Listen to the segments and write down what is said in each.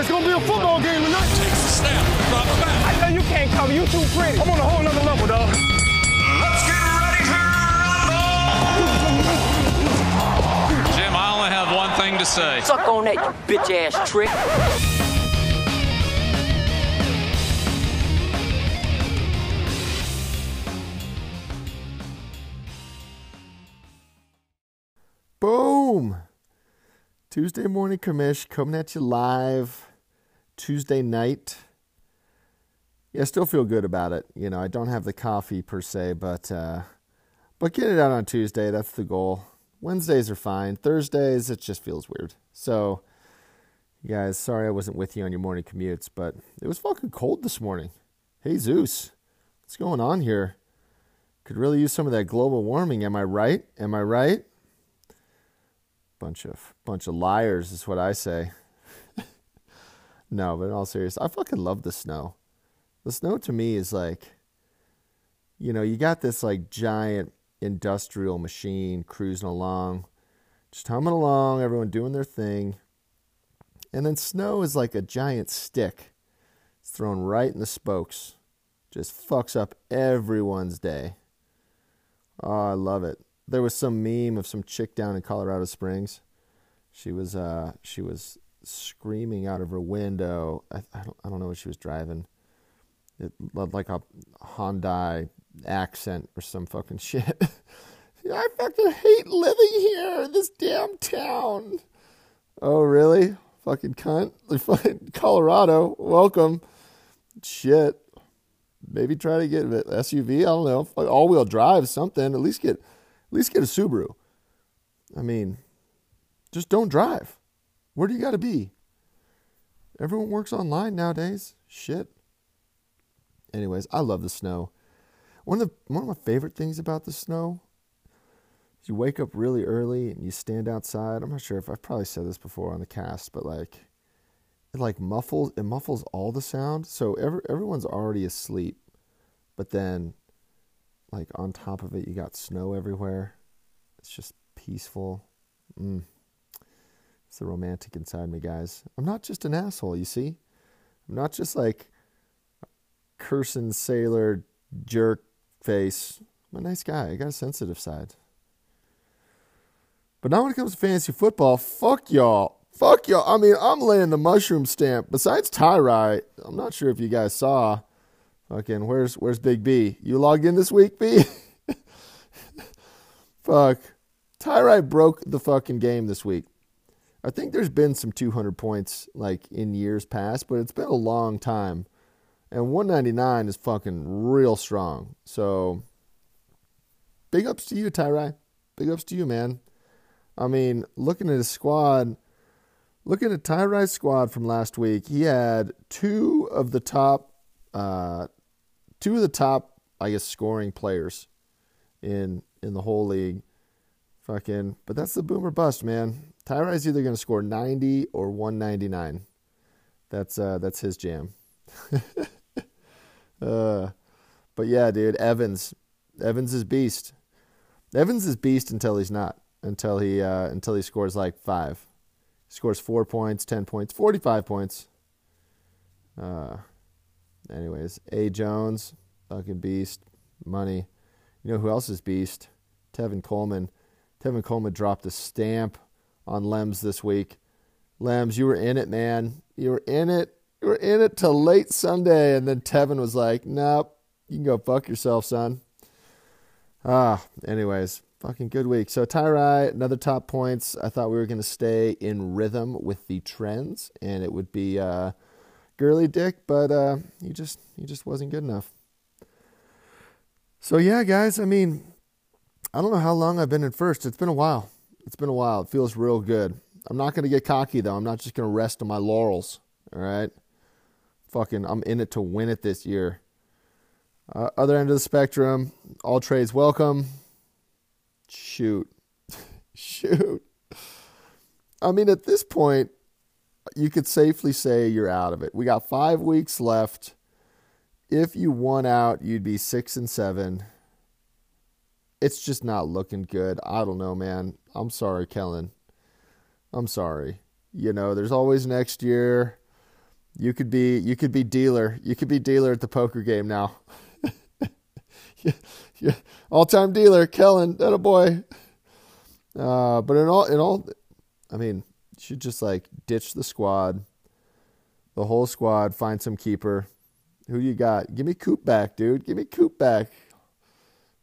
It's gonna be a football game tonight. Takes the snap, drops back. I know you can't cover. You too pretty. I'm on a whole nother level, dog. Let's get ready to rumble. Jim, I only have one thing to say. Suck on that, you bitch ass trick. Boom! Tuesday morning commish coming at you live Tuesday night. Yeah, I still feel good about it. You know, I don't have the coffee per se, but uh, but get it out on Tuesday. That's the goal. Wednesdays are fine. Thursdays it just feels weird. So, guys, sorry I wasn't with you on your morning commutes, but it was fucking cold this morning. Hey Zeus, what's going on here? Could really use some of that global warming. Am I right? Am I right? bunch of bunch of liars is what I say. No, but in all seriousness, I fucking love the snow. The snow to me is like you know, you got this like giant industrial machine cruising along, just humming along, everyone doing their thing. And then snow is like a giant stick. It's thrown right in the spokes. Just fucks up everyone's day. Oh, I love it there was some meme of some chick down in Colorado Springs. She was uh she was screaming out of her window. I, I don't I don't know what she was driving. It looked like a Hyundai accent or some fucking shit. I fucking hate living here this damn town. Oh really? Fucking cunt. Fucking Colorado, welcome. Shit. Maybe try to get an SUV. I don't know. All wheel drive, something. At least get at least get a Subaru. I mean, just don't drive. Where do you got to be? Everyone works online nowadays. Shit. Anyways, I love the snow. One of the, one of my favorite things about the snow is you wake up really early and you stand outside. I'm not sure if I've probably said this before on the cast, but like it like muffles it muffles all the sound. So every, everyone's already asleep. But then like on top of it, you got snow everywhere. It's just peaceful. Mm. It's the romantic inside me, guys. I'm not just an asshole, you see? I'm not just like cursing sailor jerk face. I'm a nice guy. I got a sensitive side. But now when it comes to fantasy football, fuck y'all. Fuck y'all. I mean, I'm laying the mushroom stamp. Besides Tyrai, I'm not sure if you guys saw Fucking where's where's Big B? You logged in this week, B? Fuck. Tyrite broke the fucking game this week. I think there's been some 200 points like in years past, but it's been a long time. And 199 is fucking real strong. So big ups to you, Tyrite. Big ups to you, man. I mean, looking at his squad, looking at Tyrite's squad from last week, he had two of the top uh, two of the top, I guess, scoring players in in the whole league. Fucking, but that's the boomer bust, man. Tyrod's either going to score 90 or 199. That's uh, that's his jam. uh, but yeah, dude, Evans, Evans is beast. Evans is beast until he's not. Until he uh, until he scores like five. He scores four points, ten points, forty-five points. Uh, anyways, A. Jones, fucking beast, money. You know who else is beast? Tevin Coleman. Tevin Coleman dropped a stamp on Lems this week. Lems, you were in it, man. You were in it. You were in it till late Sunday, and then Tevin was like, "Nope, you can go fuck yourself, son." Ah, anyways, fucking good week. So Tyrai, another top points. I thought we were gonna stay in rhythm with the trends, and it would be. Uh, girly dick, but uh, he just he just wasn't good enough. So yeah, guys. I mean, I don't know how long I've been in first. It's been a while. It's been a while. It feels real good. I'm not gonna get cocky though. I'm not just gonna rest on my laurels. All right. Fucking, I'm in it to win it this year. Uh, other end of the spectrum, all trades welcome. Shoot, shoot. I mean, at this point, you could safely say you're out of it. We got five weeks left. If you won out, you'd be six and seven. It's just not looking good. I don't know, man. I'm sorry, Kellen. I'm sorry. You know, there's always next year. You could be you could be dealer. You could be dealer at the poker game now. yeah, yeah. All time dealer, Kellen, that a boy. Uh, but in all in all I mean, you should just like ditch the squad. The whole squad, find some keeper. Who you got? Give me Coop back, dude. Give me Coop back.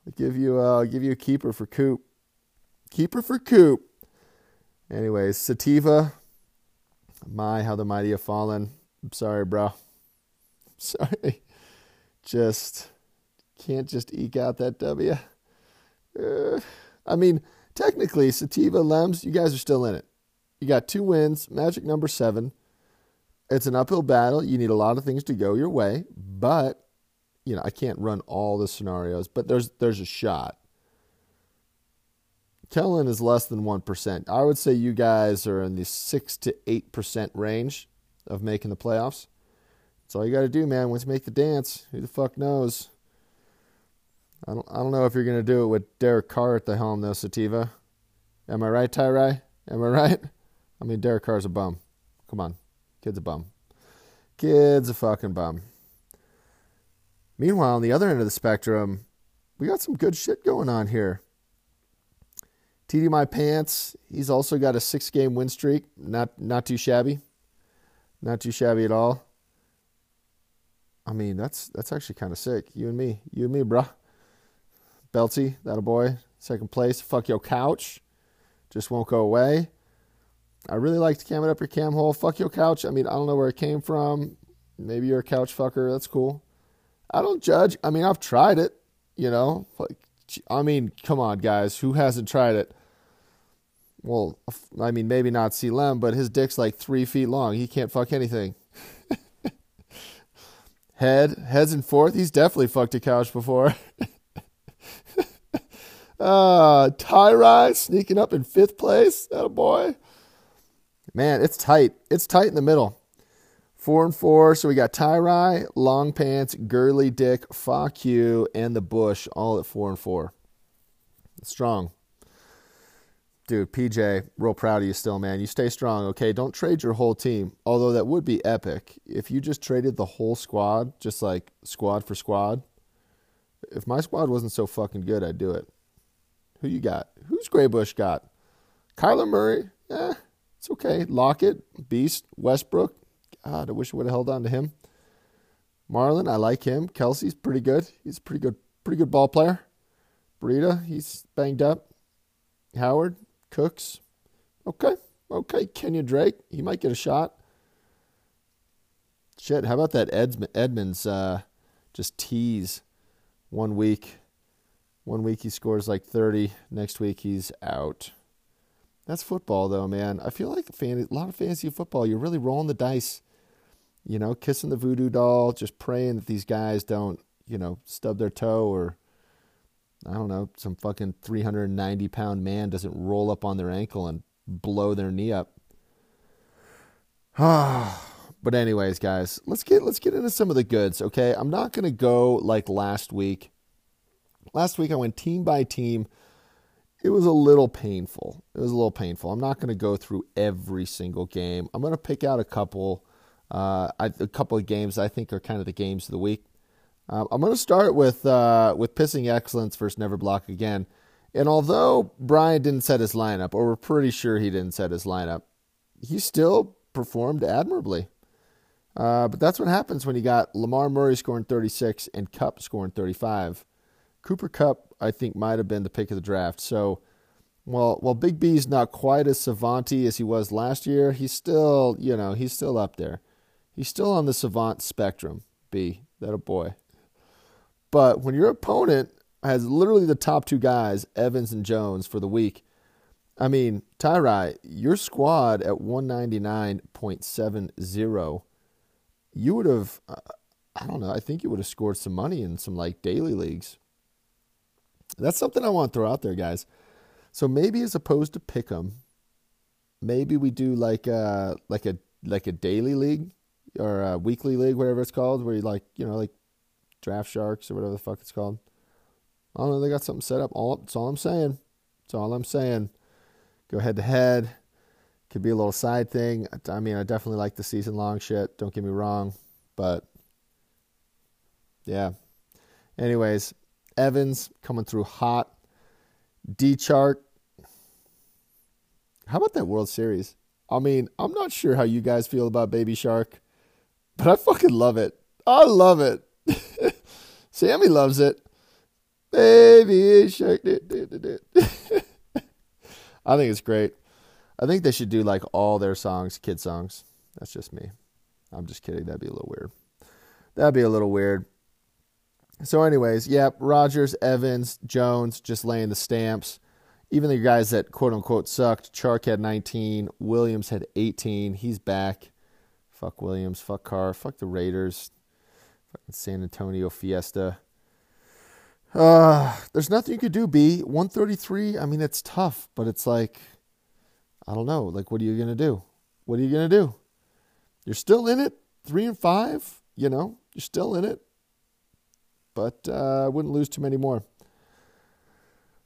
I'll give you uh, I'll give you a keeper for Coop. Keeper for Coop. Anyways, Sativa. My, how the mighty have fallen. I'm sorry, bro. I'm sorry. Just can't just eke out that W. Uh, I mean, technically, Sativa, Lems, you guys are still in it. You got two wins, magic number seven. It's an uphill battle. You need a lot of things to go your way, but you know, I can't run all the scenarios, but there's there's a shot. Kellen is less than 1%. I would say you guys are in the 6 to 8% range of making the playoffs. That's all you got to do, man. Once you make the dance, who the fuck knows? I don't, I don't know if you're going to do it with Derek Carr at the helm, though, Sativa. Am I right, Tyrai? Am I right? I mean, Derek Carr's a bum. Come on. Kid's a bum. Kid's a fucking bum. Meanwhile, on the other end of the spectrum, we got some good shit going on here. TD My Pants, he's also got a six game win streak. Not not too shabby. Not too shabby at all. I mean, that's that's actually kind of sick. You and me. You and me, bruh. Belty, that a boy. Second place. Fuck your couch. Just won't go away. I really liked Cam It Up Your Cam Hole. Fuck your couch. I mean, I don't know where it came from. Maybe you're a couch fucker. That's cool. I don't judge. I mean, I've tried it. You know, like, I mean, come on, guys. Who hasn't tried it? Well, I mean, maybe not C. Lem, but his dick's like three feet long. He can't fuck anything. Head, heads and forth. He's definitely fucked a couch before. uh, Tyrai sneaking up in fifth place. That a boy. Man, it's tight. It's tight in the middle. Four and four. So we got Tyrai, Long Pants, Girly Dick, Fuck You, and the Bush all at four and four. Strong. Dude, PJ, real proud of you still, man. You stay strong, okay? Don't trade your whole team. Although that would be epic. If you just traded the whole squad, just like squad for squad. If my squad wasn't so fucking good, I'd do it. Who you got? Who's Graybush got? Kyler Murray? Eh, it's okay. Lockett, Beast, Westbrook. God, I wish I would have held on to him. Marlin, I like him. Kelce's pretty good. He's a pretty good, pretty good ball player. Breida, he's banged up. Howard, Cooks. Okay. Okay. Kenya Drake. He might get a shot. Shit. How about that Eds- Edmonds uh, just tease one week? One week he scores like 30. Next week he's out. That's football, though, man. I feel like fan- a lot of fantasy football, you're really rolling the dice. You know, kissing the voodoo doll, just praying that these guys don't, you know, stub their toe or I don't know, some fucking 390 pound man doesn't roll up on their ankle and blow their knee up. but anyways, guys, let's get let's get into some of the goods, okay? I'm not going to go like last week. Last week I went team by team. It was a little painful. It was a little painful. I'm not going to go through every single game. I'm going to pick out a couple uh, a couple of games I think are kind of the games of the week. Uh, I'm going to start with uh, with pissing excellence versus never block again. And although Brian didn't set his lineup, or we're pretty sure he didn't set his lineup, he still performed admirably. Uh, but that's what happens when you got Lamar Murray scoring 36 and Kupp scoring 35. Cooper Kupp, I think, might have been the pick of the draft. So, while while Big B's not quite as savanty as he was last year, he's still, you know, he's still up there. He's still on the savant spectrum. B, that a boy. But when your opponent has literally the top two guys, Evans and Jones, for the week, I mean, Tyrai, your squad at 199.70, you would have, uh, I don't know, I think you would have scored some money in some like daily leagues. That's something I want to throw out there, guys. So maybe as opposed to pick 'em, maybe we do like a like a like a daily league or a weekly league, whatever it's called, where you like you know like Draft Sharks or whatever the fuck it's called. I don't know. They got something set up. All that's all I'm saying. That's all I'm saying. Go head to head. Could be a little side thing. I mean, I definitely like the season long shit. Don't get me wrong, but yeah. Anyways, Evans coming through hot. D chart. How about that World Series? I mean, I'm not sure how you guys feel about Baby Shark, but I fucking love it. I love it. Sammy loves it. Baby Shark. I think it's great. I think they should do like all their songs, kid songs. That's just me. I'm just kidding. That'd be a little weird. That'd be a little weird. So, anyways, yep, Rogers, Evans, Jones just laying the stamps. Even the guys that quote unquote sucked. Chark had 19. Williams had 18. He's back. Fuck Williams. Fuck Carr. Fuck the Raiders. Fucking San Antonio Fiesta. Uh, there's nothing you could do, B. 133, I mean, it's tough, but it's like, I don't know. Like, what are you going to do? What are you going to do? You're still in it, three and five, you know, you're still in it. But uh, I wouldn't lose too many more.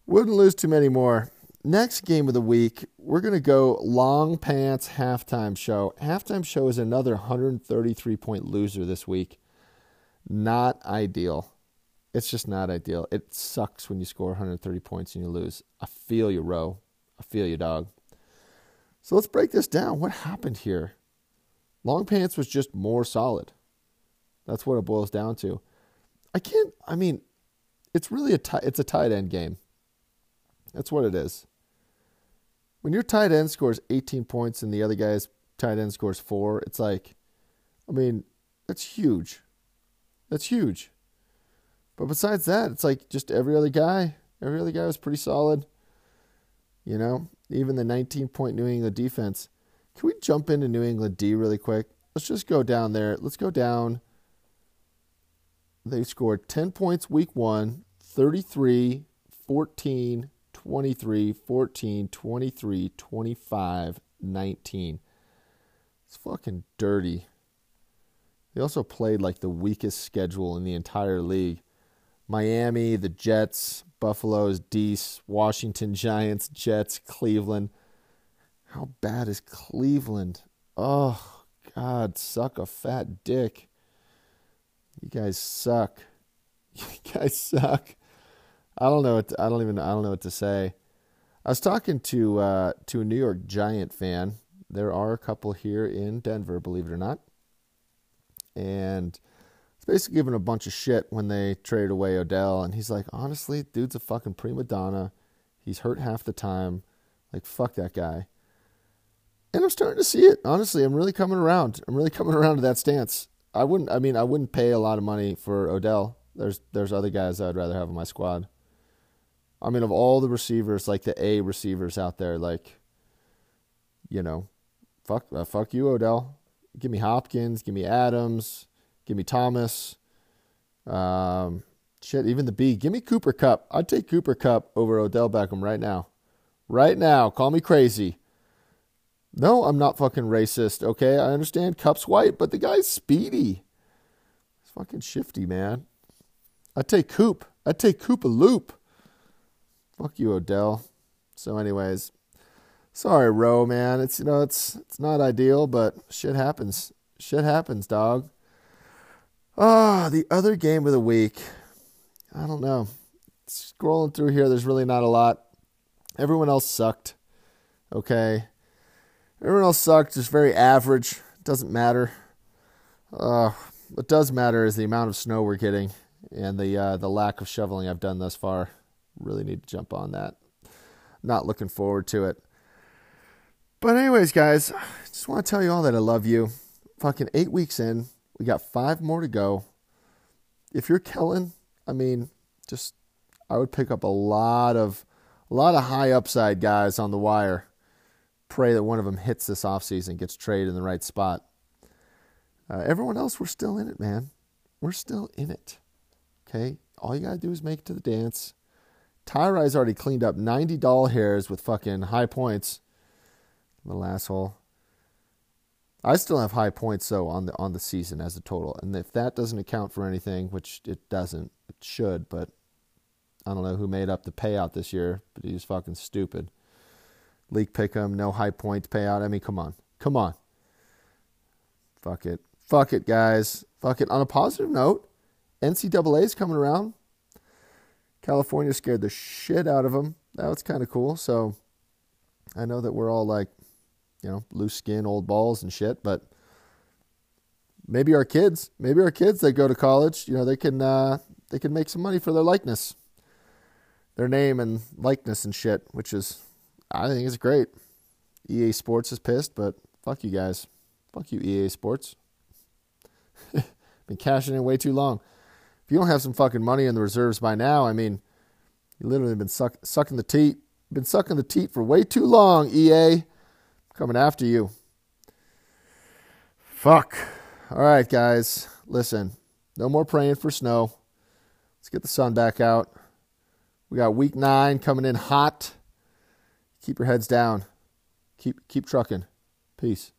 Wouldn't lose too many more. Next game of the week, we're going to go long pants halftime show. Halftime show is another 133 point loser this week. Not ideal. It's just not ideal. It sucks when you score 130 points and you lose. I feel you, Row. I feel you, dog. So let's break this down. What happened here? Long pants was just more solid. That's what it boils down to. I can't. I mean, it's really a t- it's a tight end game. That's what it is. When your tight end scores 18 points and the other guy's tight end scores four, it's like, I mean, that's huge. That's huge. But besides that, it's like just every other guy. Every other guy was pretty solid. You know, even the 19 point New England defense. Can we jump into New England D really quick? Let's just go down there. Let's go down. They scored 10 points week one, 33, 14, 23, 14, 23, 25, 19. It's fucking dirty. They also played like the weakest schedule in the entire league. Miami, the Jets, Buffalo's Dees, Washington Giants, Jets, Cleveland. How bad is Cleveland? Oh, God, suck a fat dick. You guys suck. You guys suck. I don't know. What I don't even. I don't know what to say. I was talking to uh, to a New York Giant fan. There are a couple here in Denver, believe it or not, and it's basically giving a bunch of shit when they traded away Odell. And he's like, honestly, dude's a fucking prima donna. He's hurt half the time. Like, fuck that guy. And I'm starting to see it. Honestly, I'm really coming around. I'm really coming around to that stance. I wouldn't. I mean, I wouldn't pay a lot of money for Odell. There's there's other guys I'd rather have on my squad. I mean, of all the receivers, like the A receivers out there, like, you know, fuck, uh, fuck you, Odell. Give me Hopkins. Give me Adams. Give me Thomas. Um, shit, even the B. Give me Cooper Kupp. I'd take Cooper Kupp over Odell Beckham right now. Right now. Call me crazy. No, I'm not fucking racist, okay? I understand Kupp's white, but the guy's speedy. He's fucking shifty, man. I'd take Coop. I'd take Coop a loop. Fuck you, Odell. So, anyways, sorry, Row, man. It's you know, it's it's not ideal, but shit happens. Shit happens, dog. Ah, oh, the other game of the week. I don't know. Scrolling through here, there's really not a lot. Everyone else sucked. Okay. Everyone else sucked, just very average. Doesn't matter. Uh, what does matter is the amount of snow we're getting and the uh, the lack of shoveling I've done thus far. Really need to jump on that. Not looking forward to it. But anyways, guys, just want to tell you all that I love you. Fucking eight weeks in, we got five more to go. If you're Kellen, I mean, just I would pick up a lot of a lot of high upside guys on the wire pray that one of them hits this offseason, gets traded in the right spot. Uh, everyone else, we're still in it, man. We're still in it. Okay? All you got to do is make it to the dance. Tyrai's already cleaned up 90 doll hairs with fucking high points. Little asshole. I still have high points though on the on the season as a total, and if that doesn't account for anything, which it doesn't, it should, but I don't know who made up the payout this year, but he's fucking stupid. League pick 'em, no high points payout. I mean, come on. Come on. Fuck it. Fuck it, guys. Fuck it. On a positive note, NCAA's coming around. California scared the shit out of them. That was kind of cool. So I know that we're all like, you know, loose skin, old balls and shit, but maybe our kids, maybe our kids that go to college, you know, they can uh, they can make some money for their likeness, their name and likeness and shit, which is I think is great. EA Sports is pissed, but fuck you guys. Fuck you, EA Sports. Been cashing in way too long. If you don't have some fucking money in the reserves by now, I mean, you literally been suck, sucking the teat. Been sucking the teat for way too long, EA. Coming after you. Fuck. All right, guys. Listen, no more praying for snow. Let's get the sun back out. We got week nine coming in hot. Keep your heads down. Keep keep trucking. Peace.